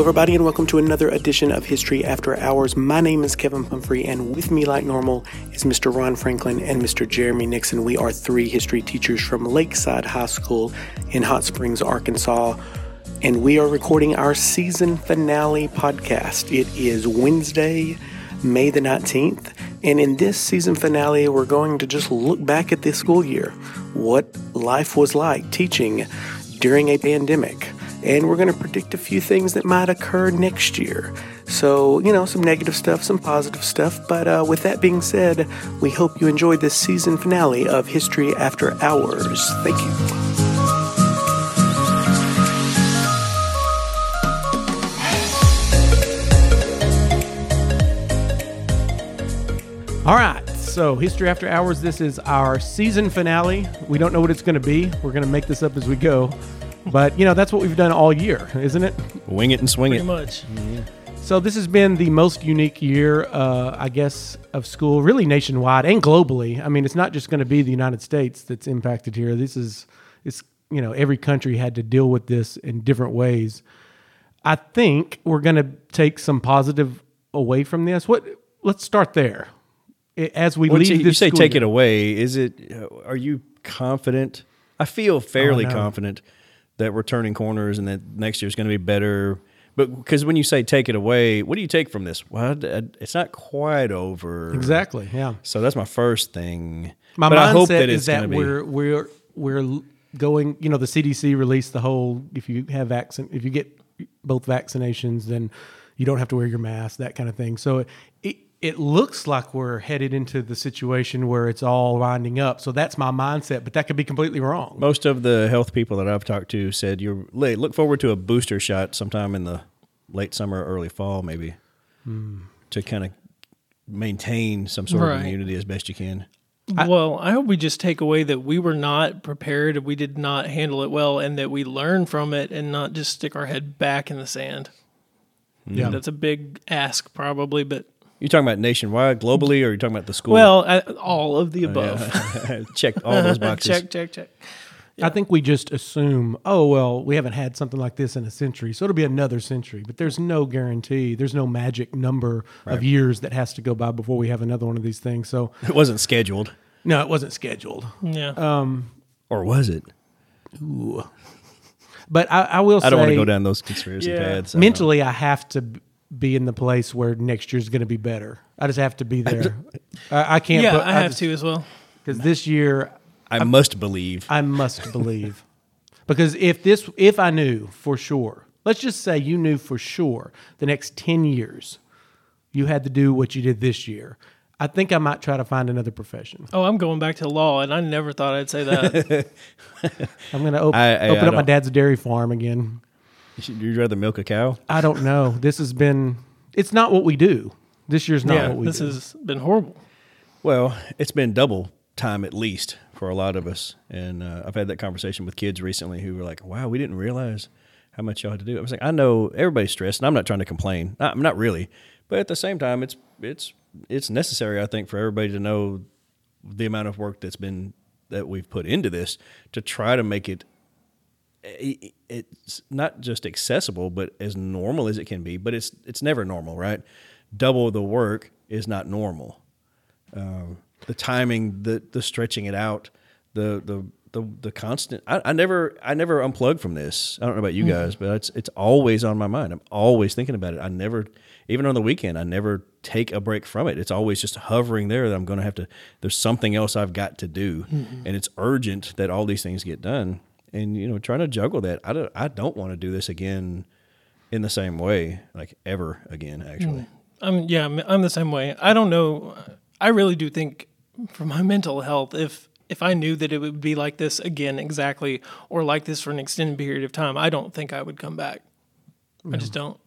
Everybody, and welcome to another edition of History After Hours. My name is Kevin Pumphrey, and with me, like normal, is Mr. Ron Franklin and Mr. Jeremy Nixon. We are three history teachers from Lakeside High School in Hot Springs, Arkansas, and we are recording our season finale podcast. It is Wednesday, May the 19th, and in this season finale, we're going to just look back at this school year, what life was like teaching during a pandemic and we're going to predict a few things that might occur next year. So, you know, some negative stuff, some positive stuff. But uh, with that being said, we hope you enjoyed this season finale of History After Hours. Thank you. All right, so History After Hours, this is our season finale. We don't know what it's going to be. We're going to make this up as we go. But you know that's what we've done all year, isn't it? Wing it and swing Pretty it. much. So this has been the most unique year, uh, I guess, of school, really nationwide and globally. I mean, it's not just going to be the United States that's impacted here. This is, it's you know, every country had to deal with this in different ways. I think we're going to take some positive away from this. What? Let's start there. I- As we Once leave you, this you say school take it away, is it? uh, Are you confident? I feel fairly Oh, no. confident that we're turning corners and that next year's going to be better. But because when you say take it away, what do you take from this? Well, it's not quite over. Exactly. Yeah. So that's my first thing. My but mindset I hope that is that going to be. we're we're we're going. You know, the CDC released the whole if you have vaccine if you get both vaccinations, then you don't have to wear your mask, that kind of thing. So it it looks like we're headed into the situation where it's all winding up. So that's my mindset, but that could be completely wrong. Most of the health people that I've talked to said you're late. Look forward to a booster shot sometime in the late summer, early fall, maybe, Hmm. to kind of maintain some sort of immunity as best you can. well, I hope we just take away that we were not prepared, we did not handle it well, and that we learn from it and not just stick our head back in the sand. Yeah. That's a big ask, probably, but You talking about nationwide, globally, or are you talking about the school? well, I, all of the uh, above. check all those boxes. check, check, check. I think we just assume, oh well, we haven't had something like this in a century, so it'll be another century. But there's no guarantee. There's no magic number of years that has to go by before we have another one of these things. So It wasn't scheduled, no, it wasn't scheduled. Yeah. Um, or was it? Ooh. But I, I will say, I don't want to go down those conspiracy Yeah. paths. mentally, I have to b- be in the place where next year's going to be better. I just have to be there. I, I can't. yeah, put, I have to as well. because this year I must believe. I must believe. Because if this, if I knew for sure, let's just say you knew for sure the next 10 years you had to do what you did this year, I think I might try to find another profession. Oh, I'm going back to law, and I never thought I'd say that. I'm going to op- I- I- open I up my dad's dairy farm again. You'd rather milk a cow? I don't know. This has been, it's not what we do. This year's not yeah, what we this do. has been horrible. Well, it's been double time at least for a lot of us, and uh, I've had that conversation with kids recently who were like, "Wow, we didn't realize how much y'all had to do." I was like, "I know everybody's stressed, and I'm not trying to complain. I'm not really, but at the same time, it's it's it's necessary, I think, for everybody to know the amount of work that's been that we've put into this to try to make it i- it's not just accessible, but as normal as it can be. But it's it's never normal, right? Double the work is not normal. Um, the timing, the the stretching it out, the the the, the constant. I, I never I never unplug from this. I don't know about you guys, but it's it's always on my mind. I'm always thinking about it. I never, even on the weekend, I never take a break from it. It's always just hovering there that I'm going to have to. There's something else I've got to do, and it's urgent that all these things get done. And you know, trying to juggle that. I don't I don't want to do this again in the same way, like ever again. Actually, hmm. I'm yeah, I'm, I'm the same way. I don't know. I really do think for my mental health, if if I knew that it would be like this again exactly, or like this for an extended period of time, I don't think I would come back. I just don't.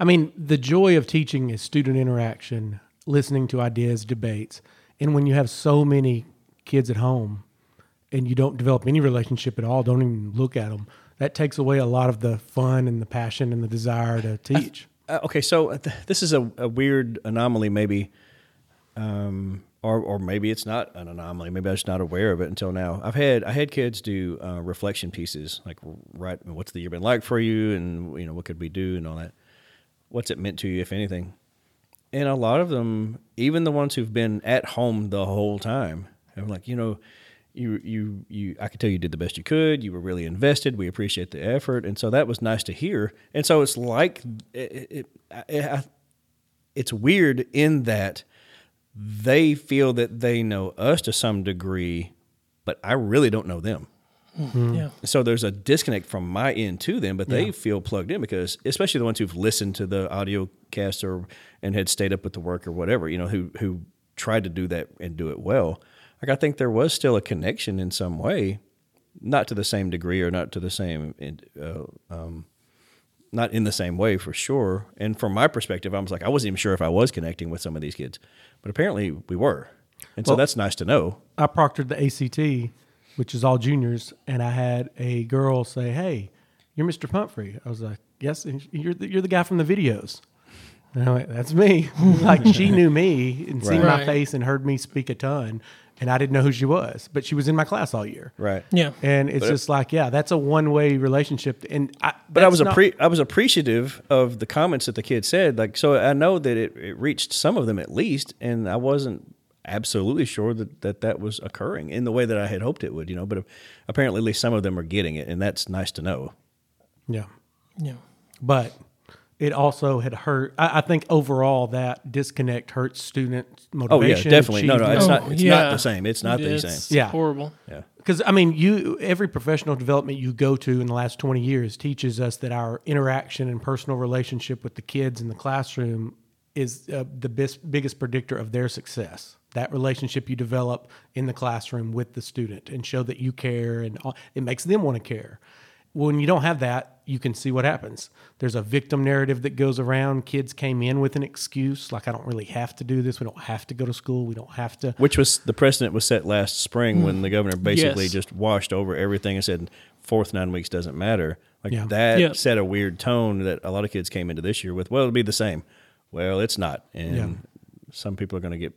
I mean, the joy of teaching is student interaction, listening to ideas, debates. And when you have so many kids at home and you don't develop any relationship at all, don't even look at them, that takes away a lot of the fun and the passion and the desire to teach. Uh, okay, so uh, th- this is a, a weird anomaly, maybe. Um, or or maybe it's not an anomaly. Maybe I'm just not aware of it until now. I've had I had kids do uh, reflection pieces, like write what's the year been like for you, and you know what could we do, and all that. What's it meant to you, if anything? And a lot of them, even the ones who've been at home the whole time, I'm like, you know, you you you I could tell you did the best you could. You were really invested. We appreciate the effort, and so that was nice to hear. And so it's like it, it, it, it's weird in that they feel that they know us to some degree, but I really don't know them. Mm-hmm. Yeah. So there's a disconnect from my end to them, but they yeah. feel plugged in because, especially the ones who've listened to the audio cast or and had stayed up with the work or whatever, you know, who who tried to do that and do it well. Like I think there was still a connection in some way, not to the same degree or not to the same uh, um, not in the same way for sure. And from my perspective, I was like, I wasn't even sure if I was connecting with some of these kids, but apparently we were. And well, so that's nice to know. I proctored the ACT, which is all juniors, and I had a girl say, "Hey, you're Mr. Pumphrey." I was like, "Yes, you're the, you're the guy from the videos." And I went, "That's me." like she knew me and right. seen my face and heard me speak a ton and I didn't know who she was, but she was in my class all year. Right. Yeah. And it's but just it, like, yeah, that's a one way relationship. And I, but I was appre- I was appreciative of the comments that the kid said. Like, so I know that it, it reached some of them at least, and I wasn't absolutely sure that, that that was occurring in the way that I had hoped it would. You know, but apparently at least some of them are getting it, and that's nice to know. Yeah. Yeah. But it also had hurt. I, I, think overall that disconnect hurts student motivation. Oh yeah, definitely. No, no, it's oh, not. It's yeah. not the same. It's not it's the same. Yeah, horrible. Yeah, because I mean, you every professional development you go to in the last twenty years teaches us that our interaction and personal relationship with the kids in the classroom is uh, the best, biggest predictor of their success. That relationship you develop in the classroom with the student and show that you care, and all, it makes them want to care when you don't have that, you can see what happens. There's a victim narrative that goes around. Kids came in with an excuse, like I don't really have to do this. We don't have to go to school. We don't have to. Which was the precedent was set last spring when the governor basically yes. just washed over everything and said fourth nine weeks doesn't matter. Like yeah. that yep. set a weird tone that a lot of kids came into this year with. Well, it'll be the same. Well, it's not, and yeah. some people are going to get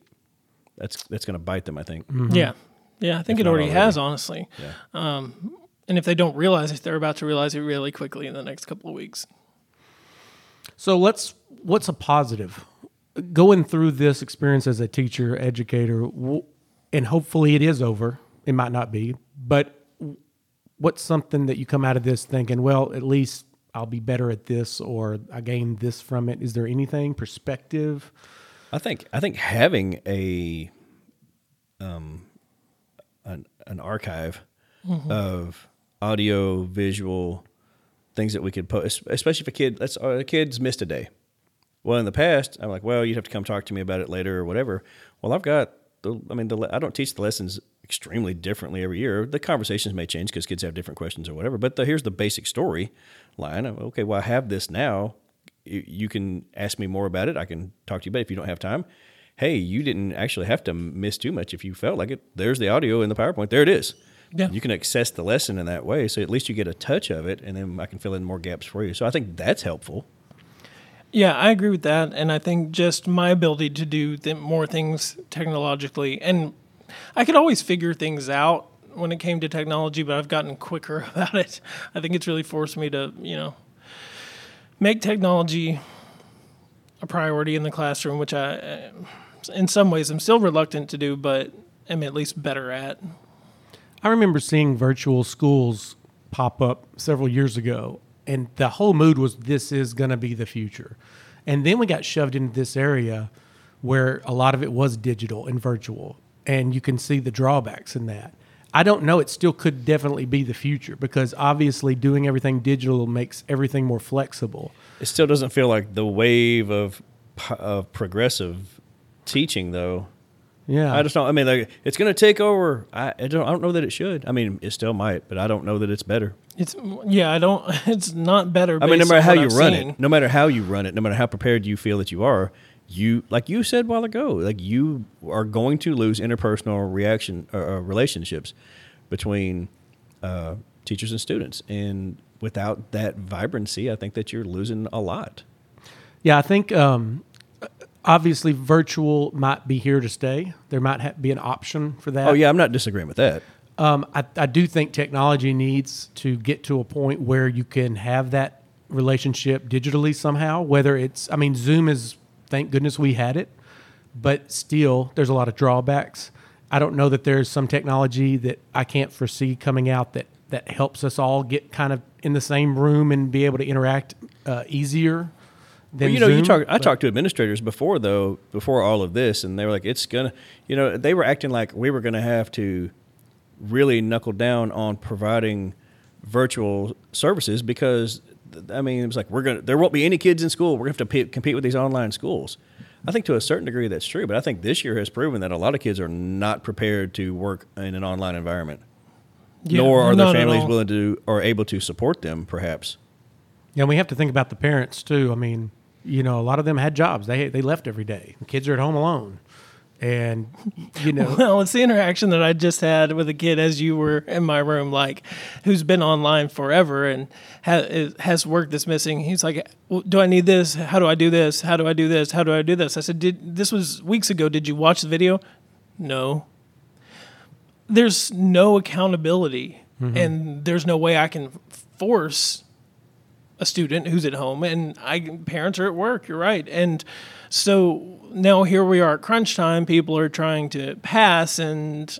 that's that's going to bite them. I think. Mm-hmm. Yeah, yeah. I think if it already, already, has. Honestly, yeah. Um, and if they don't realize it, they're about to realize it really quickly in the next couple of weeks. So let's what's a positive going through this experience as a teacher, educator, and hopefully it is over. It might not be, but what's something that you come out of this thinking, well, at least I'll be better at this, or I gained this from it. Is there anything perspective? I think I think having a um an, an archive mm-hmm. of audio, visual things that we could put, especially if a kid, let's, a kid's missed a day. Well, in the past, I'm like, well, you'd have to come talk to me about it later or whatever. Well, I've got the, I mean, the, I don't teach the lessons extremely differently every year. The conversations may change because kids have different questions or whatever. But the, here's the basic story line. Okay, well, I have this now. You, you can ask me more about it. I can talk to you about it if you don't have time. Hey, you didn't actually have to miss too much if you felt like it. There's the audio in the PowerPoint. There it is. Yeah. You can access the lesson in that way. So at least you get a touch of it, and then I can fill in more gaps for you. So I think that's helpful. Yeah, I agree with that. And I think just my ability to do th- more things technologically, and I could always figure things out when it came to technology, but I've gotten quicker about it. I think it's really forced me to, you know, make technology a priority in the classroom, which I, in some ways, I'm still reluctant to do, but am at least better at. I remember seeing virtual schools pop up several years ago, and the whole mood was this is going to be the future. And then we got shoved into this area where a lot of it was digital and virtual, and you can see the drawbacks in that. I don't know. It still could definitely be the future because obviously doing everything digital makes everything more flexible. It still doesn't feel like the wave of of progressive teaching, though. Yeah, I just don't. I mean, like it's going to take over. I, I, don't. I don't know that it should. I mean, it still might, but I don't know that it's better. It's yeah. I don't. It's not better. I mean, no matter how you I've run seen. it, no matter how you run it, no matter how prepared you feel that you are, you like you said a while ago, like you are going to lose interpersonal reaction uh, uh, relationships between uh, teachers and students, and without that vibrancy, I think that you're losing a lot. Yeah, I think um, obviously virtual might be here to stay. There might ha- be an option for that. Oh yeah, I'm not disagreeing with that. Um, I, I do think technology needs to get to a point where you can have that relationship digitally somehow. Whether it's, I mean, Zoom is, thank goodness we had it, but still, there's a lot of drawbacks. I don't know that there's some technology that I can't foresee coming out that that helps us all get kind of in the same room and be able to interact uh, easier. Well, you know, you talk. I talked to administrators before though, before all of this, and they were like, "It's gonna," you know, they were acting like we were gonna have to really knuckle down on providing virtual services because, I mean, it was like we're gonna there won't be any kids in school. We're gonna have to pe- compete with these online schools. I think to a certain degree that's true, but I think this year has proven that a lot of kids are not prepared to work in an online environment, Yeah, nor are their families willing to or able to support them. Perhaps. Yeah, we have to think about the parents too. I mean, you know, a lot of them had jobs. They they left every day. The kids are at home alone, and you know, Well, it's the interaction that I just had with a kid as you were in my room, like who's been online forever and has, has work that's missing. He's like, well, "Do I need this? How do I do this? How do I do this? How do I do this?" I said, "Did this was weeks ago? Did you watch the video?" No. There's no accountability, mm-hmm. and there's no way I can force a student who's at home and I parents are at work. You're right, and so now here we are at crunch time. People are trying to pass, and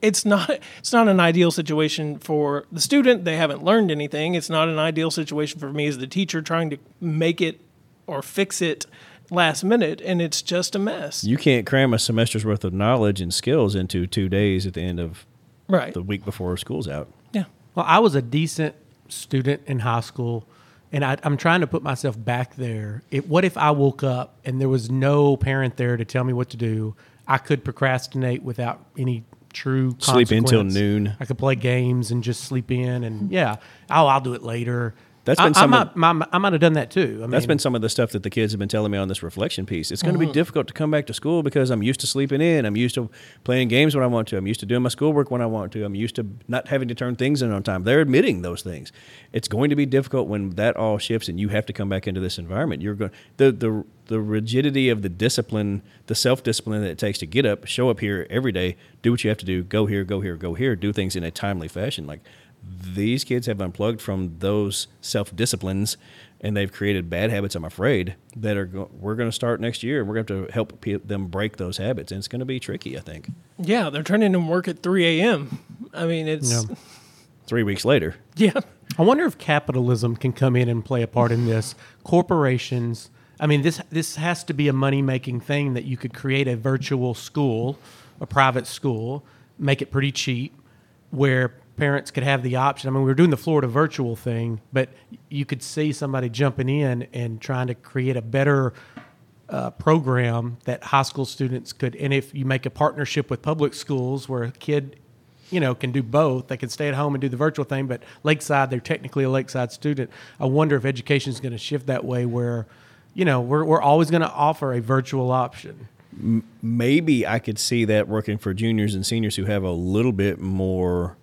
it's not it's not an ideal situation for the student. They haven't learned anything. It's not an ideal situation for me as the teacher trying to make it or fix it last minute, and it's just a mess. You can't cram a semester's worth of knowledge and skills into two days at the end of right? the week before school's out. yeah. Well, I was a decent student in high school, and I, I'm trying to put myself back there. It, what if I woke up and there was no parent there to tell me what to do? I could procrastinate without any true Sleep consequence. noon. I could play games and just sleep in, and yeah, oh, I'll do it later. That's I, been I some might, of- my- I might have done that too. I mean, That's been some of the stuff that the kids have been telling me on this reflection piece. It's going Mm-hmm. to be difficult to come back to school because I'm used to sleeping in. I'm used to playing games when I want to. I'm used to doing my schoolwork when I want to. I'm used to not having to turn things in on time. They're admitting those things. It's going to be difficult when that all shifts and you have to come back into this environment. You're going the the the rigidity of the discipline, the self discipline that it takes to get up, show up here every day, do what you have to do, go here, go here, go here, do things in a timely fashion. Like these kids have unplugged from those self disciplines and they've created bad habits i'm afraid that are go- we're going to start next year and we're going to have to help pe- them break those habits and it's going to be tricky i think Yeah, they're turning in work at 3 a.m. I mean, it's Yeah. three weeks later yeah. I wonder if capitalism can come in and play a part in this. Corporations, I mean, this this has to be a money making thing that you could create a virtual school, a private school, make it pretty cheap, where parents could have the option. I mean, we were doing the Florida virtual thing, but you could see somebody jumping in and trying to create a better uh, program that high school students could. And if you make a partnership with public schools where a kid, you know, can do both, they can stay at home and do the virtual thing, but Lakeside, they're technically a Lakeside student. I wonder if education is going to shift that way where, you know, we're, we're always going to offer a virtual option. maybe i could see that working for juniors and seniors who have a little bit more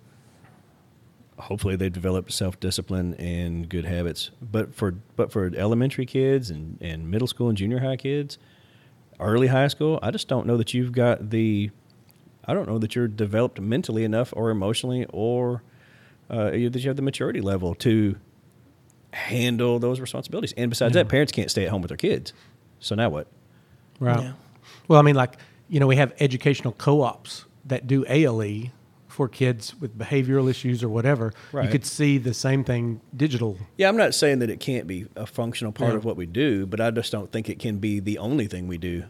hopefully they've developed self-discipline and good habits. But for but for elementary kids and, and middle school and junior high kids early high school i just don't know that you've got the i don't know that you're developed mentally enough or emotionally or uh, that you have the maturity level to handle those responsibilities. And besides that parents can't stay at home with their kids. So now what? Right. Yeah. Well, I mean, like, you know, we have educational co ops that do ALE for kids with behavioral issues or whatever. You could see the same thing digital. Yeah, I'm not saying that it can't be a functional part Yeah. of what we do, but I just don't think it can be the only thing we do.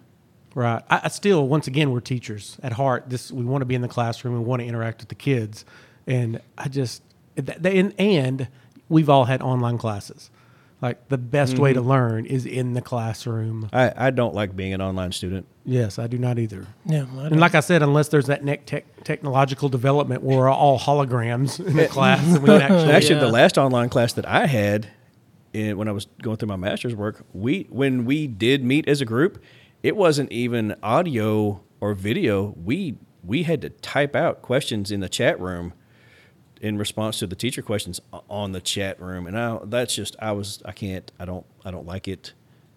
Right. I, I still, once again, we're teachers at heart. This we want to be in the classroom. We want to interact with the kids, and I just they, and, and we've all had online classes. Like the best way to mm-hmm. learn is in the classroom. I, I don't like being an online student. Yes, I do not either. Yeah. I And like I said, unless there's that next tech, technological development where we're all holograms in the class, and we actually Actually, Yeah. the uh, last online class that I had in, when I was going through my master's work, we when we did meet as a group, it wasn't even audio or video. We we had to type out questions in the chat room in response to the teacher questions on the chat room, and I, that's just I was I can't I don't I don't like it.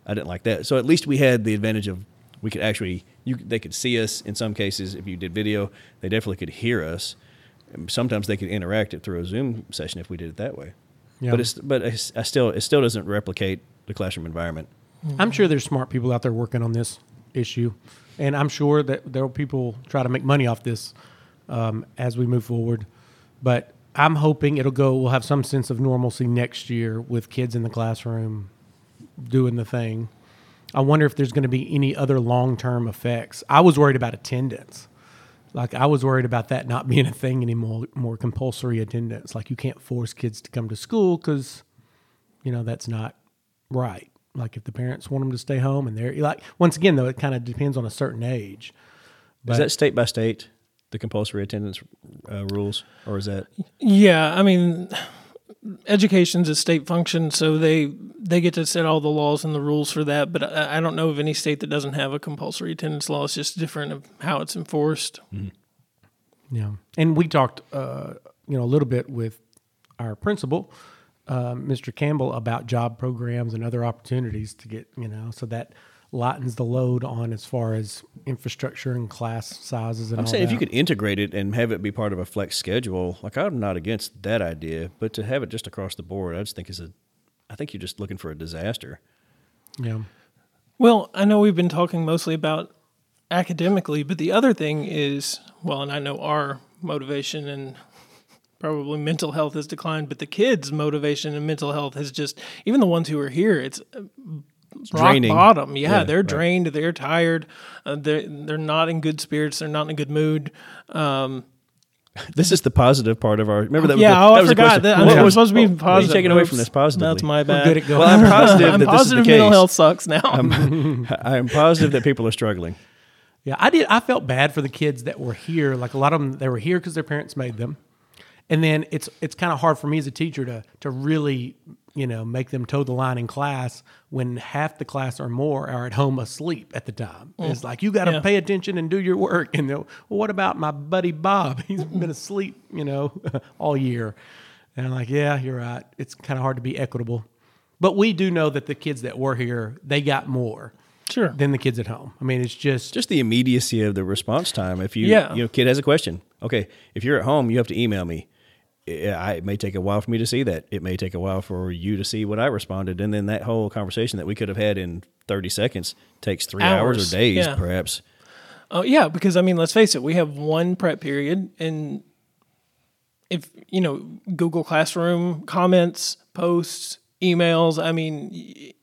I didn't like that. So at least we had the advantage of we could actually you they could see us in some cases. If you did video, they definitely could hear us. Sometimes they could interact it through a Zoom session if we did it that way. Yeah. But it's but it's, I still it still doesn't replicate the classroom environment. I'm sure there's smart people out there working on this issue, and I'm sure that there will people try to make money off this um, as we move forward. But I'm hoping it'll go. We'll have some sense of normalcy next year with kids in the classroom doing the thing. I wonder if there's going to be any other long term effects. I was worried about attendance. Like I was worried about that not being a thing anymore. More compulsory attendance. Like you can't force kids to come to school because you know that's not right like if the parents want them to stay home and they're like once again though it kind of depends on a certain age is that state by state the compulsory attendance uh, rules, or is that Yeah, I mean, education's a state function, so they they get to set all the laws and the rules for that. But I, I don't know of any state that doesn't have a compulsory attendance law. It's just different of how it's enforced. yeah and we talked uh, you know a little bit with our principal uh, mr campbell about job programs and other opportunities to get you know so that lightens the load on as far as infrastructure and class sizes and I'm all saying if you could integrate it and have it be part of a flex schedule, like I'm not against that idea, but to have it just across the board, I just think is a, I think you're just looking for a disaster. yeah Well, I know we've been talking mostly about academically, but the other thing is, well, and I know our motivation and probably mental health has declined, but the kids' motivation and mental health has just, even the ones who are here, it's uh, rock draining. bottom. Yeah, Yeah, they're right. drained, they're tired, uh, they're they're not in good spirits, they're not in a good mood. Um, This is the positive part of our. Remember that? yeah, was the, oh, that I was forgot. question. That, What I'm was- supposed to be what- what are you positive. taking away from this positively? That's my We're bad. good at going Well, I'm positive I'm that positive this is the mental case. health sucks now. I am positive that people are struggling. Yeah, I did. I felt bad for the kids that were here. Like a lot of them, they were here because their parents made them, and then it's it's kind of hard for me as a teacher to to really you know make them toe the line in class when half the class or more are at home asleep at the time. Mm. It's like you got to Yeah. pay attention and do your work. And they'll, well, what about my buddy Bob? He's been asleep, you know, all year. And I'm like, yeah, you're right. It's kind of hard to be equitable, but we do know that the kids that were here they got more Sure. than the kids at home. I mean, it's just Just the immediacy of the response time. If you, Yeah. you know, kid has a question. Okay, if you're at home, you have to email me. It, I, it may take a while for me to see that. It may take a while for you to see what I responded, and then that whole conversation that we could have had in 30 seconds takes three hours, Hours, or days, yeah. perhaps. Oh yeah, because I mean, let's face it, we have one prep period, and if you know Google Classroom comments, posts, emails. I mean,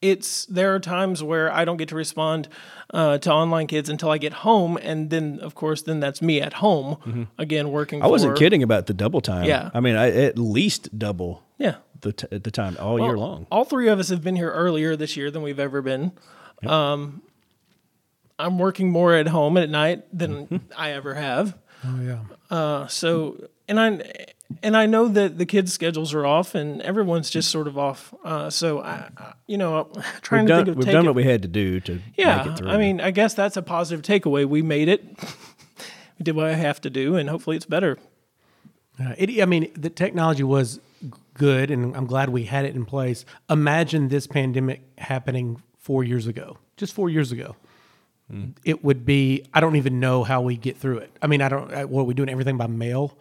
it's there are times where I don't get to respond uh, to online kids until I get home, and then of course, then that's me at home again working. Mm-hmm. I wasn't for- kidding about the double time. Yeah. I mean, I, at least double Yeah. the, t- the time all year long. All three of us have been here earlier this year than we've ever been. Um, I'm working more at home at night than Mm-hmm. I ever have. oh yeah. Uh, so and I and I know that the kids' schedules are off and everyone's just sort of off. Uh, so I, I, you know, trying We've to done, think of we've take done it- what we had to do to make yeah. it through. I mean, I guess that's a positive takeaway. We made it. we did what I have to do, and hopefully it's better. Uh, it, I mean, the technology was good, and I'm glad we had it in place. Imagine this pandemic happening four years ago, just four years ago. It would be. I don't even know how we get through it. I mean, I don't. I, what are we doing? Everything by mail.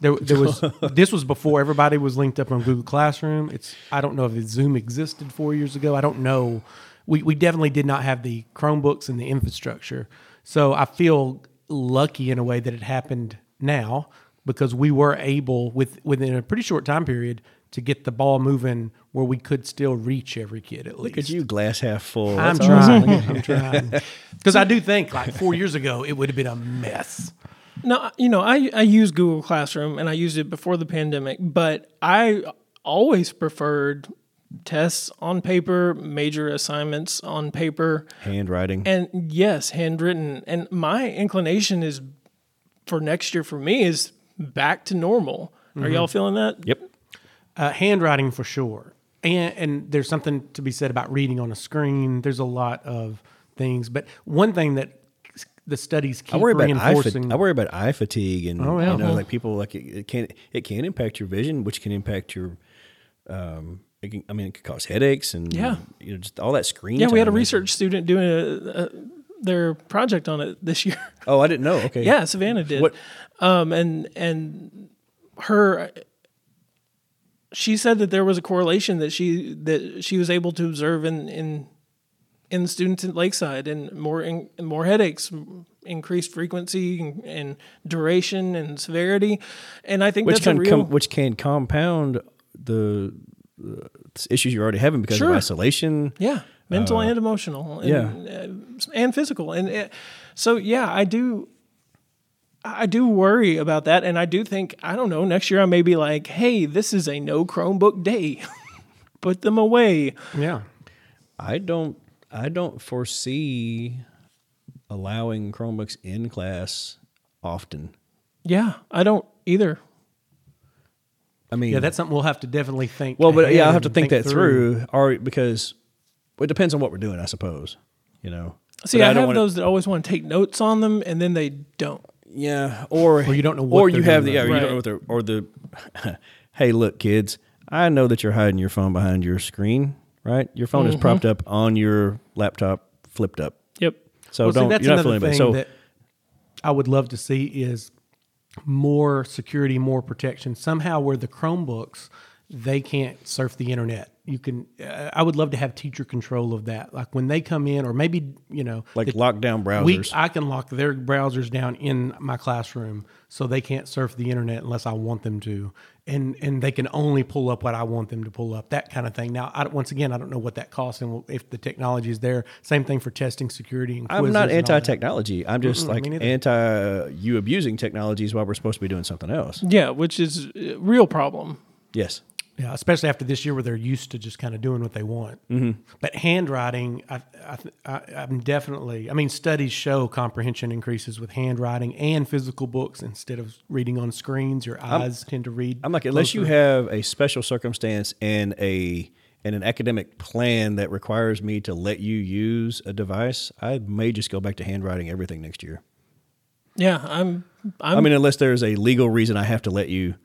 There, there was. this was before everybody was linked up on Google Classroom. It's. I don't know if Zoom existed four years ago. I don't know. We we definitely did not have the Chromebooks and the infrastructure. So I feel lucky in a way that it happened now because we were able with within a pretty short time period to get the ball moving where we could still reach every kid at Look least. at you, glass half full. I'm That's awesome. trying. I'm trying. Because I do think like four years ago it would have been a mess. No, you know, I, I use Google Classroom and I used it before the pandemic, but I always preferred tests on paper, major assignments on paper, Handwriting. and yes, handwritten. And my inclination is for next year for me is back to normal. Are y'all feeling that? yep. Uh, handwriting for sure. And, and there's something to be said about reading on a screen. There's a lot of things, but one thing that the studies keep I worry about eye reinforcing. I worry about eye fatigue, and yeah. you know, like people like it, it can it can impact your vision, which can impact your um, it can, I mean, it could cause headaches and Yeah. you know, just all that screen. Yeah, we had a research student doing a, a, their project on it this year. Oh, I didn't know. Okay. yeah, Savannah did. What? Um, and and her, she said that there was a correlation that she that she was able to observe in in in the students at Lakeside and more in, more headaches, increased frequency and, and duration and severity, and I think Which can real. com- which can compound the, the issues you're already having because Sure. of isolation. Yeah, mental and emotional, and, yeah. uh, and physical, and uh, so yeah, I do, I do worry about that, and I do think I don't know. Next year, I may be like, hey, this is a no Chromebook day, put them away. Yeah. I don't. I don't foresee allowing Chromebooks in class often. Yeah, I don't either. I mean, Yeah, that's something we'll have to definitely think. well, but yeah, I'll have to and think, that through, or because well, it depends on what we're doing, I suppose. You know. See, But I, don't have wanna- those that always want to take notes on them, and then they don't. Yeah, or Or you don't know what or you have the yeah, or you don't know what they're or the. hey, look, kids, I know that you're hiding your phone behind your screen, right? Your phone Mm-hmm. is propped up on your laptop, flipped up. Yep. So well, don't. that's you're not another thing anybody. So that I would love to see is more security, more protection. Somehow, where the Chromebooks they can't surf the internet. You can. Uh, I would love to have teacher control of that. Like when they come in, or maybe you know, like lockdown browsers. we, I can lock their browsers down in my classroom so they can't surf the internet unless I want them to, and and they can only pull up what I want them to pull up. That kind of thing. Now, I, don't- once again, I don't know what that costs, and if the technology is there. Same thing for testing security and I'm not and all that. anti-technology. I'm just like me neither. anti you abusing technologies while we're supposed to be doing something else. Yeah, which is a real problem. Yes. Yeah, especially after this year where they're used to just kind of doing what they want. Mm-hmm. But handwriting, I, I, I, I'm definitely. I mean, studies show comprehension increases with handwriting and physical books instead of reading on screens. Your eyes tend to read. I'm like, unless you have a special circumstance and a and an academic plan that requires me to let you use a device, I may just go back to handwriting everything next year. Yeah, I'm. I'm I mean, unless there's a legal reason I have to let you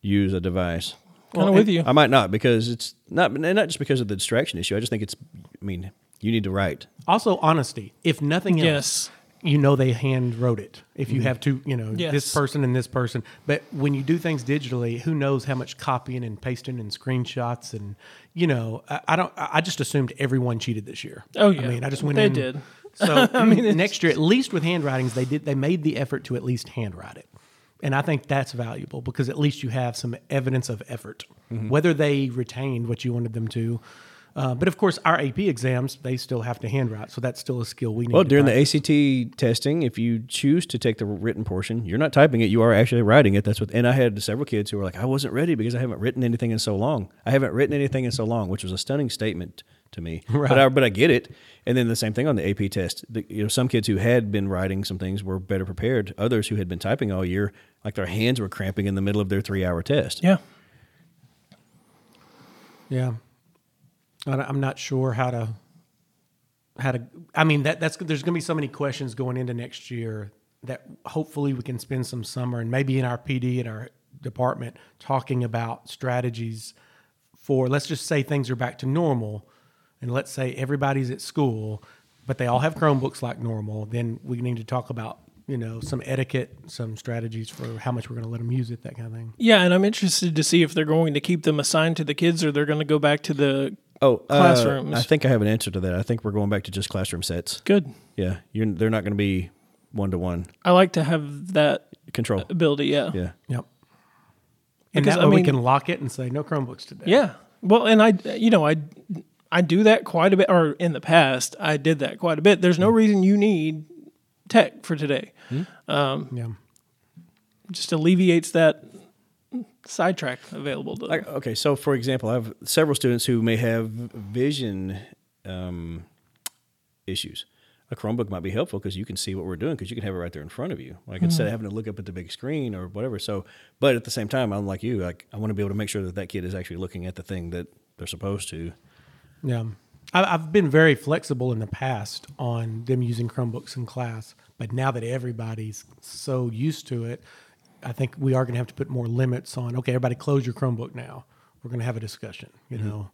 use a device. Kind of with you. I might not because it's not not just because of the distraction issue. I just think it's. I mean, you need to write. also honesty. If nothing else, Yes. you know they hand wrote it. If you mm-hmm. have two, you know, Yes. this person and this person. But when you do things digitally, who knows how much copying and pasting and screenshots and you know, I, I don't. I I just assumed everyone cheated this year. Oh, yeah. I mean, I just went They in. did. So I mean, next year, at least with handwritings, they did. They made the effort to at least handwrite it, and I think that's valuable because at least you have some evidence of effort, Mm-hmm. whether they retained what you wanted them to. Uh, but of course, our AP exams they still have to handwrite, so that's still a skill we need. Well, during practice. the ACT testing, if you choose to take the written portion, you're not typing it; you are actually writing it. That's what. And I had several kids who were like, "I wasn't ready because I haven't written anything in so long. I haven't written anything in so long," which was a stunning statement to me. But I, but I get it. And then the same thing on the AP test. The, you know, some kids who had been writing some things were better prepared. Others who had been typing all year, like their hands were cramping in the middle of their three-hour test. Yeah. Yeah, I- I'm not sure how to how to. I mean, that that's there's going to be so many questions going into next year that hopefully we can spend some summer and maybe in our PD in our department talking about strategies for. Let's just say things are back to normal, and let's say everybody's at school, but they all have Chromebooks like normal. Then we need to talk about you know some etiquette, some strategies for how much we're going to let them use it, that kind of thing. Yeah, and I'm interested to see if they're going to keep them assigned to the kids or they're going to go back to the Oh, uh, Classrooms. I think I have an answer to that. I think we're going back to just classroom sets. good. Yeah, you're, they're not going to be one to one I like to have that control. ability. Yeah. Yeah. Yep. And Because, that I way mean- we can lock it and say no Chromebooks today. Yeah. Well, and I, you know, I, I do that quite a bit, or in the past, I did that quite a bit. There's no mm. reason you need tech for today. Hmm? Um, yeah. Just alleviates that sidetrack available to them. Like, okay, so for example, I have several students who may have vision um, issues. A Chromebook might be helpful because you can see what we're doing because you can have it right there in front of you. Like instead of mm-hmm. having to look up at the big screen or whatever. So, but at the same time, I'm like you. Like I want to be able to make sure that that kid is actually looking at the thing that they're supposed to. Yeah. I- I've been very flexible in the past on them using Chromebooks in class, but now that everybody's so used to it, I think we are going to have to put more limits on. Okay, everybody, close your Chromebook now, We're going to have a discussion. You know,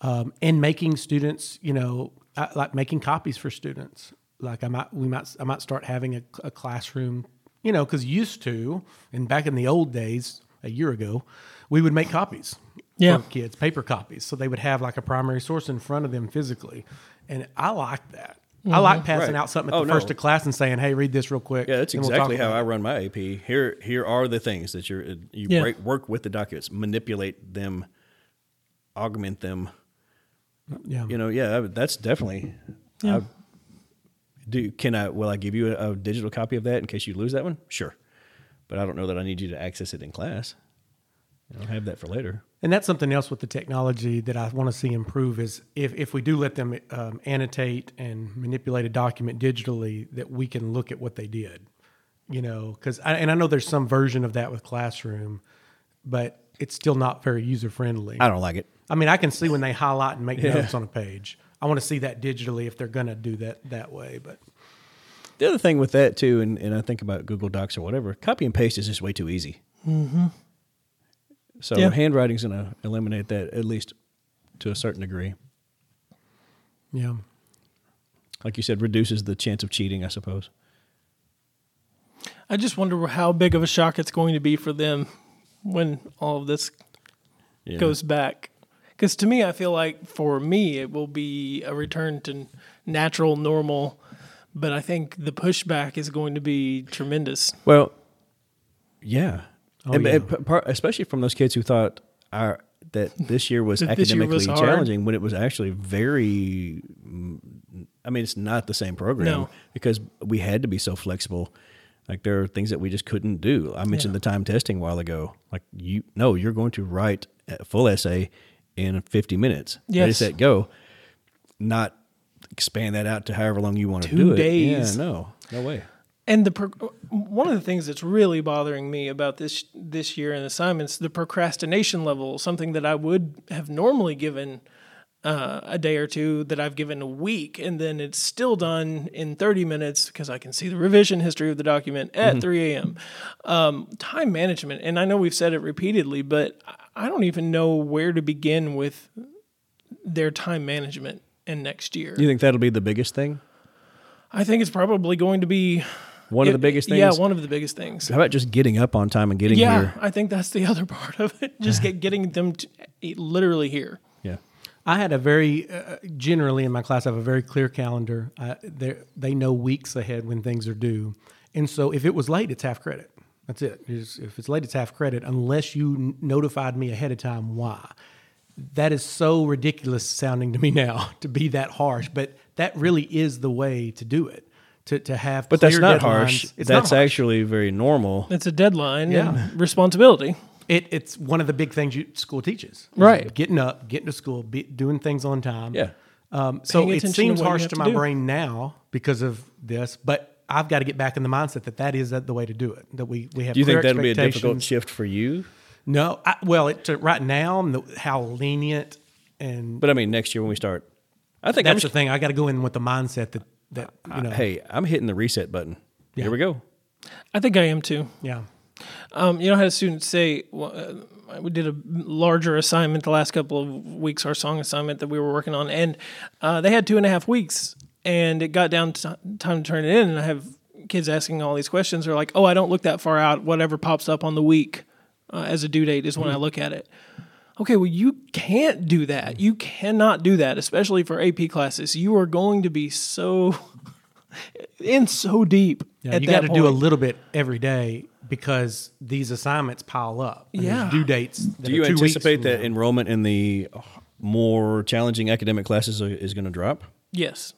um, and making students, you know, I, like making copies for students. Like I might, we might, I might start having a, a classroom. You know, because used to, and back in the old days, a year ago, we would make copies Yeah. for kids, paper copies, so they would have like a primary source in front of them physically, and I like that. I like mm-hmm. passing Right. out something at Oh, the first no. of class and saying, "Hey, read this real quick." Yeah, that's and we'll exactly how I run my AP. Here, here are the things that you're you Yeah. break, work with the documents, manipulate them, augment them. Yeah, You know, yeah, that's definitely. Yeah. I, do can I? Will I give you a, a digital copy of that in case you lose that one? Sure, but I don't know that I need you to access it in class. I'll have that for later. And that's something else with the technology that I want to see improve is if, if we do let them um, annotate and manipulate a document digitally, that we can look at what they did. You know, because and I know there's some version of that with Classroom, but it's still not very user friendly. I don't like it. I mean, I can see when they highlight and make notes on a page. I want to see that digitally if they're going to do that that way. But The other thing with that too, and, and I think about Google Docs or whatever, copy and paste is just way too easy. Mm-hmm. So Yeah. handwriting's going to eliminate that at least to a certain degree. yeah, Like you said, reduces the chance of cheating, I suppose. I just wonder how big of a shock it's going to be for them when all of this Yeah. goes back. Because to me, I feel like for me, it will be a return to natural, normal. But I think the pushback is going to be tremendous. Well, yeah, Oh, And- yeah. and part- especially from those kids who thought our, that this year was this year academically was challenging when it was actually very. I mean, it's not the same program No. because we had to be so flexible. Like there are things that we just couldn't do. I mentioned Yeah. the time testing a while ago. Like you, no, you're going to write a full essay in 50 minutes. Ready, Yes. set, go. Not expand that out to however long you want to do it. days. Yeah, no, no way. And the pro- one of the things that's really bothering me about this this year in assignments, the procrastination level, something that I would have normally given uh, a day or two, that I've given a week, and then it's still done in 30 minutes because I can see the revision history of the document at 3 a.m. Um, time management, and I know we've said it repeatedly, but I- I don't even know where to begin with their time management in next year. You think that'll be the biggest thing? I think it's probably going to be One of the biggest things. Yeah, one of the biggest things. How about just getting up on time and getting yeah, here? I think that's the other part of it. Just get getting them to, literally here. Yeah. I had a very uh, generally in my class. I have a very clear calendar. I, they they know weeks ahead when things are due, and so if it was late, it's half credit. That's it. If it's late, it's half credit unless you notified me ahead of time. Why? That is so ridiculous sounding to me now to be that harsh, but that really is the way to do it. To to have But that's not deadlines. harsh. It's that's not harsh. actually very normal. It's a deadline Yeah. and responsibility. It, it's one of the big things you, school teaches. is Right. Getting up, getting to school, be, doing things on time. Yeah. Um, so Paying it attention to seems what you harsh have to to my do. brain now because of this, but I've got to get back in the mindset that that is the way to do it. That we, we have Do you think clear that'll be a difficult expectations. shift for you? No, I, well, it, to, right now, the, how lenient and But I mean, next year when we start, I think that's I'm, the thing. I got to go in with the mindset that that you know. hey, I'm hitting the reset button. Yeah. Here we go. I think I am too. yeah, Um, you know, I had a student say, well, uh, we did a larger assignment the last couple of weeks, our song assignment that we were working on, and uh, they had two and a half weeks, and it got down to time to turn it in, and I have kids asking all these questions. They're like, "Oh, I don't look that far out. Whatever pops up on the week uh, as a due date is when I look at it." Okay, well, you can't do that. You cannot do that, especially for AP classes. You are going to be so in so deep. yeah. at You got to do a little bit every day because these assignments pile up. and Yeah. due dates. that Do you two anticipate that now. enrollment in the more challenging academic classes is going to drop? Yes.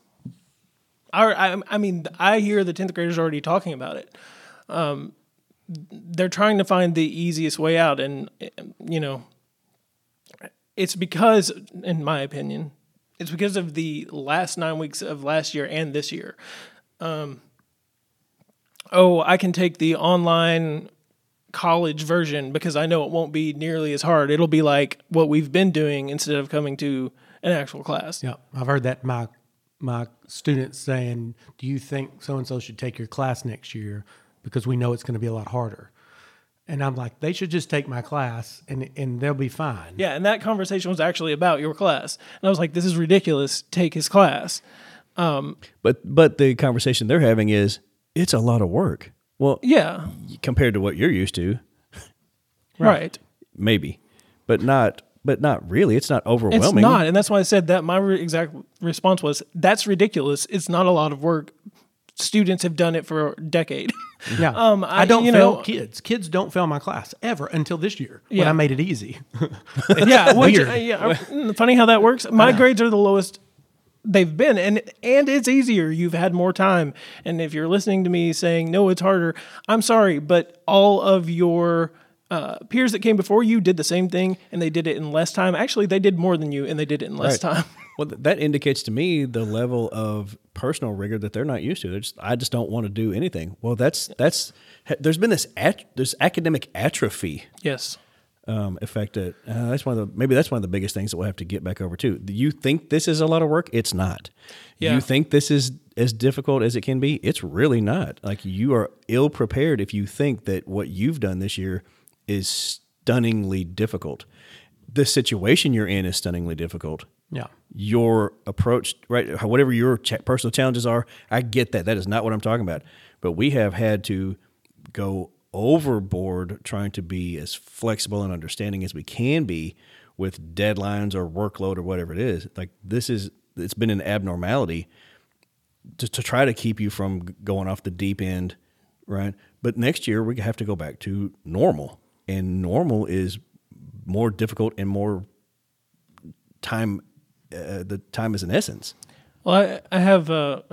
I, I, I mean, I hear the 10th graders already talking about it. Um, they're trying to find the easiest way out. And, you know, it's because, in my opinion, it's because of the last nine weeks of last year and this year. Um, oh, I can take the online college version because I know it won't be nearly as hard. It'll be like what we've been doing instead of coming to an actual class. Yeah, I've heard that my my students saying, "Do you think so and so should take your class next year because we know it's going to be a lot harder?" And I'm like, they should just take my class and and they'll be fine. Yeah, and that conversation was actually about your class. And I was like, this is ridiculous. Take his class. Um, but but the conversation they're having is it's a lot of work. Well, Yeah, compared to what you're used to, right. maybe, but not but not really. It's not overwhelming. It's not, and that's why I said that. My re- exact response was, "That's ridiculous. It's not a lot of work. Students have done it for a decade." Yeah. Um, I, I- don't you fail know- kids. Kids don't fail my class ever until this year when Yeah. I made it easy. yeah, which, weird. uh, yeah. uh, Funny how that works. My grades are the lowest they've been, and and it's easier. You've had more time, and if you're listening to me saying no, it's harder. I'm sorry, but all of your uh, peers that came before you did the same thing, and they did it in less time. Actually, they did more than you, and they did it in less Right. time. Well, that indicates to me the level of personal rigor that they're not used to. They're just, I just don't want to do anything. Well, that's that's. There's been this at, this academic atrophy yes. um, effect. That, uh, that's one of the maybe that's one of the biggest things that we'll have to get back over to. You think this is a lot of work? It's not. Yeah. You think this is as difficult as it can be? It's really not. Like you are ill prepared if you think that what you've done this year is stunningly difficult. The situation you're in is stunningly difficult yeah. your approach, right? Whatever your personal challenges are, I get that. That is not what I'm talking about. But we have had to go overboard trying to be as flexible and understanding as we can be with deadlines or workload or whatever it is. Like this is, it's been an abnormality to, to try to keep you from going off the deep end, right? But next year we have to go back to normal, and normal is more difficult and more time. Uh, the time is an essence, Well, I, I have. Uh,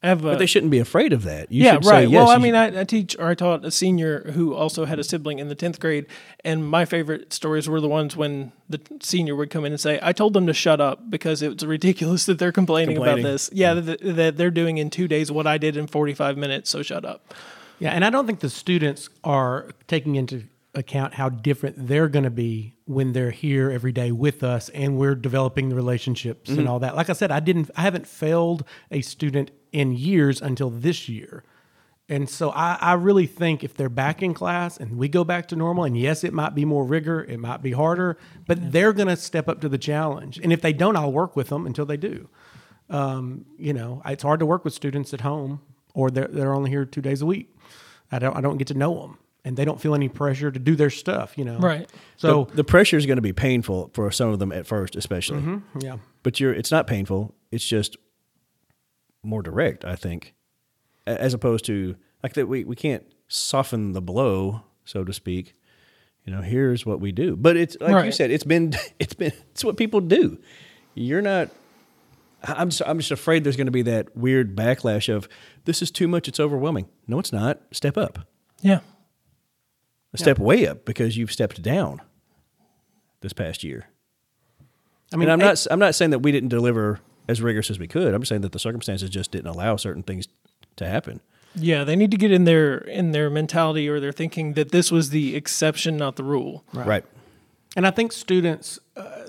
I have. Uh, but they shouldn't be afraid of that. You yeah, should say, right. yes, well, I mean, I, I teach or I taught a senior who also had a sibling in the tenth grade, and my favorite stories were the ones when the senior would come in and say, "I told them to shut up because it's ridiculous that they're complaining, Complaining. about this. Yeah, that, that they're doing in two days what I did in forty-five minutes. So shut up." Yeah, and I don't think the students are taking into account how different they're going to be when they're here every day with us and we're developing the relationships and all that. Like I said, I didn't I haven't failed a student in years until this year. And so I, I really think if they're back in class and we go back to normal, and yes, it might be more rigor, it might be harder, but they're going to step up to the challenge. And if they don't, I'll work with them until they do. Um, you know, it's hard to work with students at home, or they're they're only here two days a week. I don't I don't get to know them, and they don't feel any pressure to do their stuff. You know, Right. So the, the pressure is going to be painful for some of them at first, especially. Mm-hmm. yeah, But you're it's not painful. It's just more direct, I think, as opposed to like that. We we can't soften the blow, so to speak. You know, here's what we do. But it's like you said, it's been it's been it's what people do. You're not. I- I'm just, I'm just afraid there's going to be that weird backlash of this is too much. It's overwhelming. No, it's not. Step up. Yeah. Step way up because you've stepped down this past year. I mean, and I'm I- not I'm not saying that we didn't deliver as rigorous as we could. I'm saying that the circumstances just didn't allow certain things to happen. Yeah, they need to get in their in their mentality or their thinking that this was the exception, not the rule. Right. And I think students uh,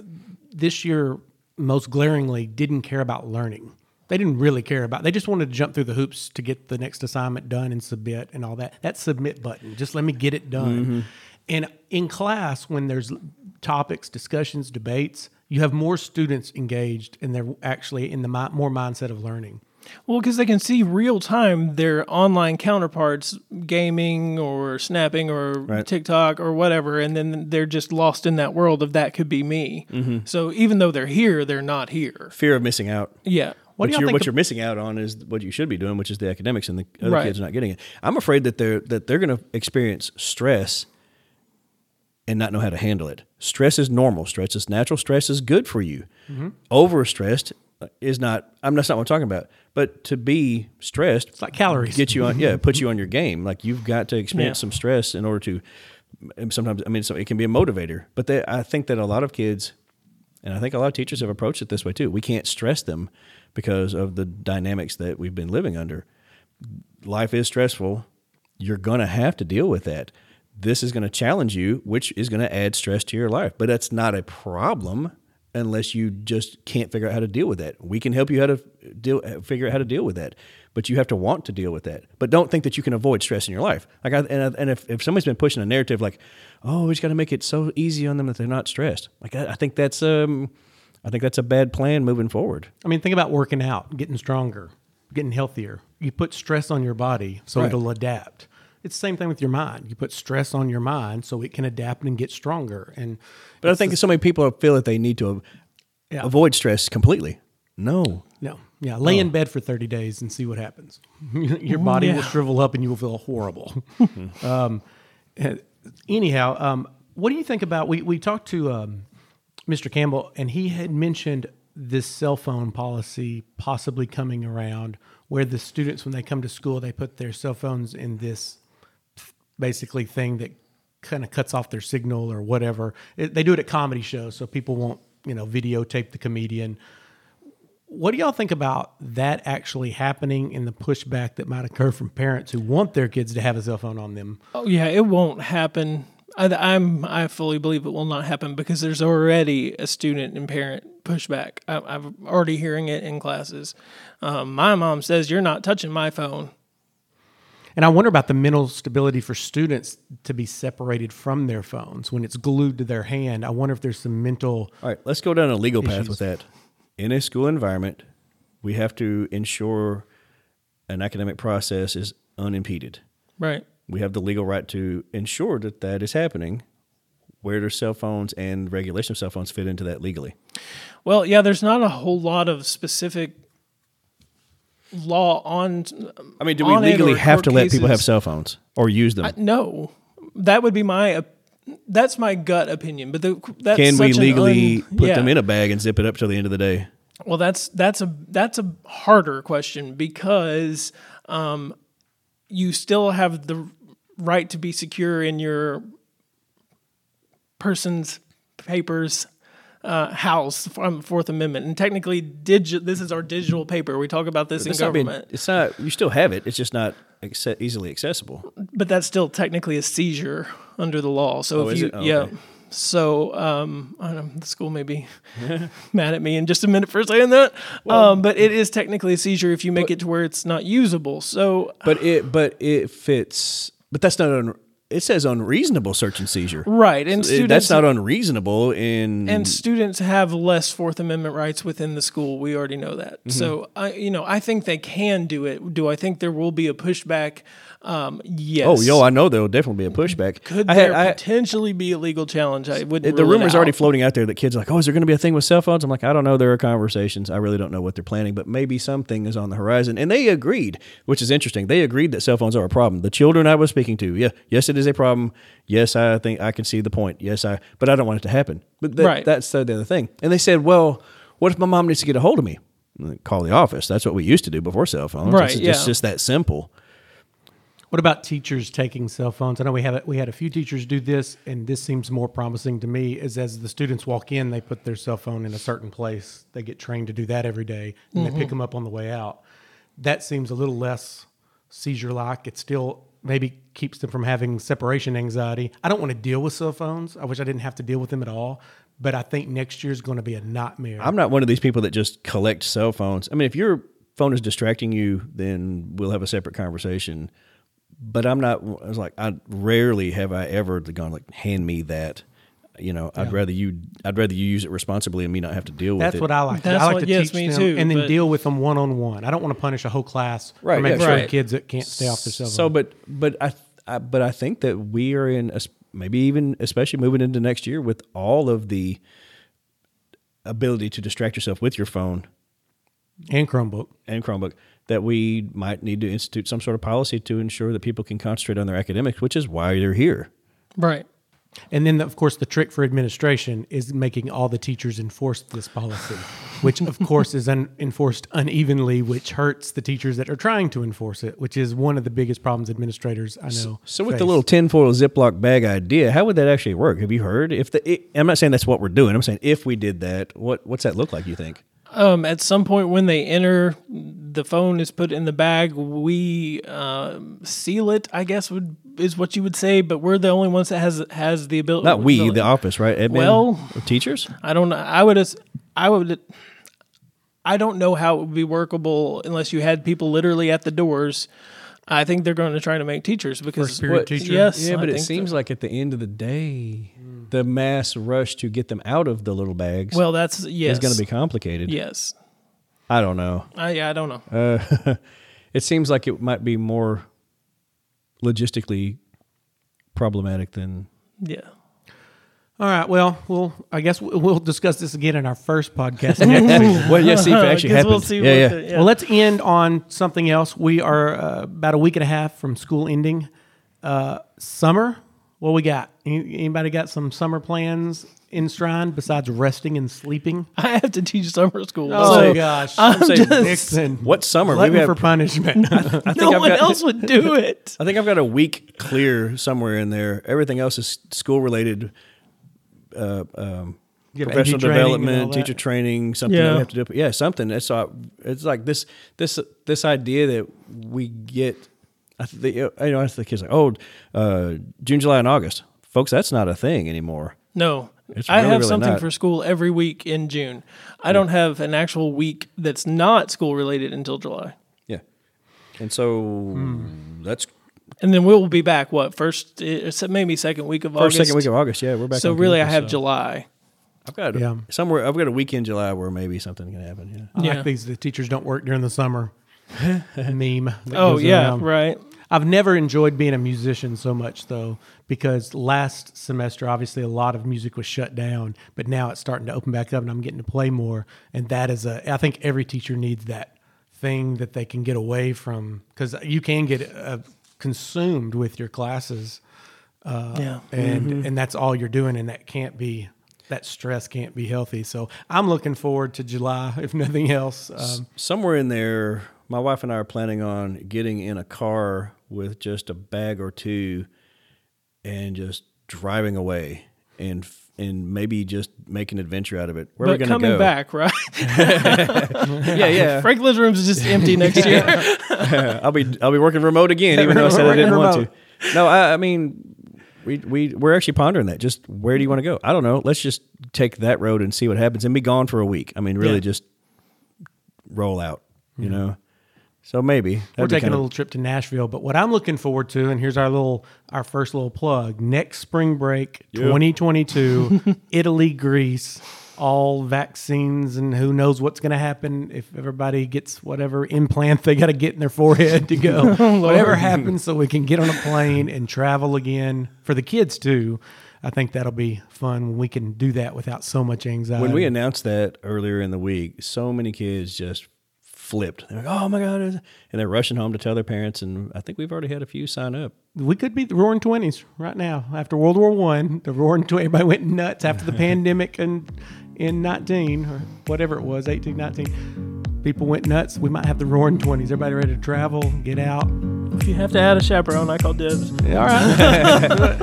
this year most glaringly didn't care about learning. They didn't really care about. They just wanted to jump through the hoops to get the next assignment done and submit and all that. That submit button, just let me get it done. Mm-hmm. And in class, when there's topics, discussions, debates, you have more students engaged, and they're actually in the mi- more mindset of learning. Well, because they can see real time their online counterparts gaming or snapping or Right. TikTok or whatever, and then they're just lost in that world of that could be me. Mm-hmm. So even though they're here, they're not here. Fear of missing out. Yeah. What you're, what of- you're missing out on is what you should be doing, which is the academics, and the other Right. kids are not getting it. I'm afraid that they're that they're going to experience stress and not know how to handle it. Stress is normal. Stress is natural. Stress is good for you. Mm-hmm. Overstressed is not. I'm that's not what I'm talking about. But to be stressed, It's like calories. get you on yeah put you on your game like you've got to experience Yeah. some stress in order to and sometimes i mean so it can be a motivator but they, i think that a lot of kids and i think a lot of teachers have approached it this way too we can't stress them because of the dynamics that we've been living under. Life is stressful. You're going to have to deal with that. This is going to challenge you which is going to add stress to your life. But that's not a problem unless you just can't figure out how to deal with that. We can help you how to deal figure out how to deal with that but you have to want to deal with that. But don't think that you can avoid stress in your life. Like, I, and, and if, if somebody's been pushing a narrative like, oh, we just got to make it so easy on them that they're not stressed, like I, I think that's um, I think that's a bad plan moving forward. I mean, think about working out, getting stronger, getting healthier. You put stress on your body so Right. it'll adapt. It's the same thing with your mind. You put stress on your mind so it can adapt and get stronger. And But I think so many people feel that they need to Yeah. avoid stress completely. No, no, yeah, lay in bed for 30 days and see what happens. your body will shrivel up and you will feel horrible. um, uh, anyhow, um, what do you think about? We, we talked to um, Mr. Campbell, and he had mentioned this cell phone policy possibly coming around where the students, when they come to school, they put their cell phones in this basically thing that kind of cuts off their signal or whatever. It, they do it at comedy shows, so people won't, you know, videotape the comedian. What do y'all think about that actually happening and the pushback that might occur from parents who want their kids to have a cell phone on them? Oh yeah, it won't happen. I, I'm I fully believe it will not happen because there's already a student and parent pushback. I, I'm already hearing it in classes. Um, my mom says you're not touching my phone. And I wonder about the mental stability for students to be separated from their phones when it's glued to their hand. I wonder if there's some mental. All right, let's go down a legal path with that. In a school environment, we have to ensure an academic process is unimpeded. Right. We have the legal right to ensure that that is happening. Where do cell phones and regulation of cell phones fit into that legally? Well, yeah, there's not a whole lot of specific law on. I mean, do we legally have to let people have cell phones or use them? No, that would be my. That's my gut opinion, but the, that's Can we legally un- put yeah. them in a bag and zip it up till the end of the day? Well, that's that's a that's a harder question because um, you still have the right to be secure in your person's papers uh, house from Fourth Amendment, and technically, digi- this is our digital paper. We talk about this in It's government, it's not. You still have it. It's just not acce- easily accessible. but that's still technically a seizure under the law. So Oh, if you? Oh, yeah. okay. So um, I don't know, the school may be mad at me in just a minute for saying that, um, but it is technically a seizure if you make it to where it's not usable. So But it. But it fits. But that's not. Un, it says unreasonable search and seizure. right, and It- students that's not unreasonable in. and students have less Fourth Amendment rights within the school. We already know that. Mm-hmm. So I, you know, I think they can do it. Do I think there will be a pushback? Um, yes. oh, yo, I know there will definitely be a pushback. Could I there I, potentially be a legal challenge? I wouldn't. the rumors already floating out there that kids are like, oh, is there going to be a thing with cell phones? I'm like, I don't know. There are conversations. I really don't know what they're planning, but maybe something is on the horizon. And they agreed, which is interesting. They agreed that cell phones are a problem. The children I was speaking to, yeah, yes, it is a problem. Yes, I think I can see the point. Yes, I, but I don't want it to happen. But that, Right. that's the other thing. And they said, well, what if my mom needs to get a hold of me? Call the office. That's what we used to do before cell phones. Right, It's just, yeah. it's just that simple. What about teachers taking cell phones? I know we had a, we had a few teachers do this, and this seems more promising to me. Is as the students walk in, they put their cell phone in a certain place. They get trained to do that every day, and they pick mm-hmm. them up on the way out. That seems a little less seizure like. It still maybe keeps them from having separation anxiety. I don't want to deal with cell phones. I wish I didn't have to deal with them at all. But I think next year is going to be a nightmare. I'm not one of these people that just collect cell phones. I mean, if your phone is distracting you, then we'll have a separate conversation. But I'm not. I was like, I rarely have I ever gone like, hand me that. You know, I'd rather you. I'd rather you use it responsibly and me not have to deal with That's it. That's what I like. That's I like what- to yes, teach me them too, and then deal with them one on one. I don't want to punish a whole class Right, for making yeah. sure Right. kids that can't stay off their cell. So, but but I, I but I think that we are in a, s- maybe even especially moving into next year with all of the ability to distract yourself with your phone and Chromebook. and Chromebook that we might need to institute some sort of policy to ensure that people can concentrate on their academics, which is why they're here. Right. And then, of course, the trick for administration is making all the teachers enforce this policy, which, of course, is un- enforced unevenly, which hurts the teachers that are trying to enforce it, which is one of the biggest problems administrators I know. So with face. the little tinfoil Ziploc bag idea, how would that actually work? Have you heard? If the, it, I'm not saying that's what we're doing. I'm saying if we did that, what what's that look like? You think? Um, at some point when they enter, the phone is put in the bag. We um, seal it. I guess would is what you would say. But we're the only ones that has has the ability. Not we, the office, right? Admin, Well- teachers. I don't know. I would. I would. I don't know how it would be workable unless you had people literally at the doors. I think they're going to try to make teachers because First period teacher? Yes, yeah, I but it think seems so. like at the end of the day, the mass rush to get them out of the little bags well, that's yes, is going to be complicated. yes. I don't know. I, yeah, I don't know. Uh, it seems like it might be more logistically problematic than yeah. All right. Well, we'll. I guess we'll discuss this again in our first podcast well, yeah. See if it actually happens. we'll see yeah, what yeah. the- yeah. Well, let's end on something else. We are uh, about a week and a half from school ending. Uh, summer. What we got? Any- Anybody got some summer plans in Shrine besides resting and sleeping? I have to teach summer school. Oh so gosh, I'm just, Nixon. What summer? Glutton Maybe for I've- punishment. I think no I've one got- else would do it. I think I've got a week clear somewhere in there. Everything else is school related. Uh, um, professional AD training and all development, teacher training, something that Yeah. we have to do. Yeah, something. That's uh, it's like this this this idea that we get. I th- the, you know, I think the kids like, oh, uh, June, July, and August, folks. That's not a thing anymore. No. It's I really, have really something not. for school every week in June. I don't have an actual week that's not school related until July. Yeah, and so Hmm. that's And then we'll be back, what, first, eh, maybe second week of first August? second week of August. Yeah, we're back. So on really, I have so. July. I've got Yeah. somewhere. I've got a week in July where maybe something can happen. Yeah. I Yeah. like these. The teachers don't work during the summer. meme. Oh, yeah, around. right. I've never enjoyed being a musician so much though, because last semester obviously a lot of music was shut down, but now it's starting to open back up, and I'm getting to play more. And that is a. I think every teacher needs that thing that they can get away from, because you can get uh, consumed with your classes, yeah. and and that's all you're doing, and that can't be. That stress can't be healthy. So I'm looking forward to July, if nothing else. Um, somewhere in there, my wife and I are planning on getting in a car with just a bag or two and just driving away and and maybe just make an adventure out of it. Where are we But going to go? coming back, right? Yeah, yeah. Franklin's room's is just empty next year. I'll be I'll be working remote again, even though I said I didn't want to. No, I, I mean, we we we're actually pondering that. Just where do you want to go? I don't know. Let's just take that road and see what happens, and be gone for a week. I mean, really, Yeah. just roll out. You mm-hmm. know. So maybe We're that'd be taking kinda- a little trip to Nashville, but what I'm looking forward to, and here's our little, our first little plug: next spring break, 2022, Italy, Greece, all vaccines, and who knows what's going to happen if everybody gets whatever implant they got to get in their forehead to go. Oh, whatever happens, so we can get on a plane and travel again for the kids too. I think that'll be fun when we can do that without so much anxiety. When we announced that earlier in the week, so many kids just flipped. They're like, "Oh my god!" and they're rushing home to tell their parents. And I think we've already had a few sign up. we could be the Roaring Twenties right now. After World War One, the Roaring Twenties, everybody went nuts after the pandemic and in nineteen or whatever it was, eighteen, nineteen. People went nuts. We might have the Roaring Twenties. Everybody ready to travel, get out. if you have to add a chaperone, I call dibs. All right.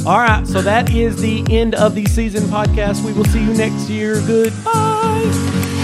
All right. So that is the end of the season podcast. We will see you next year. Goodbye.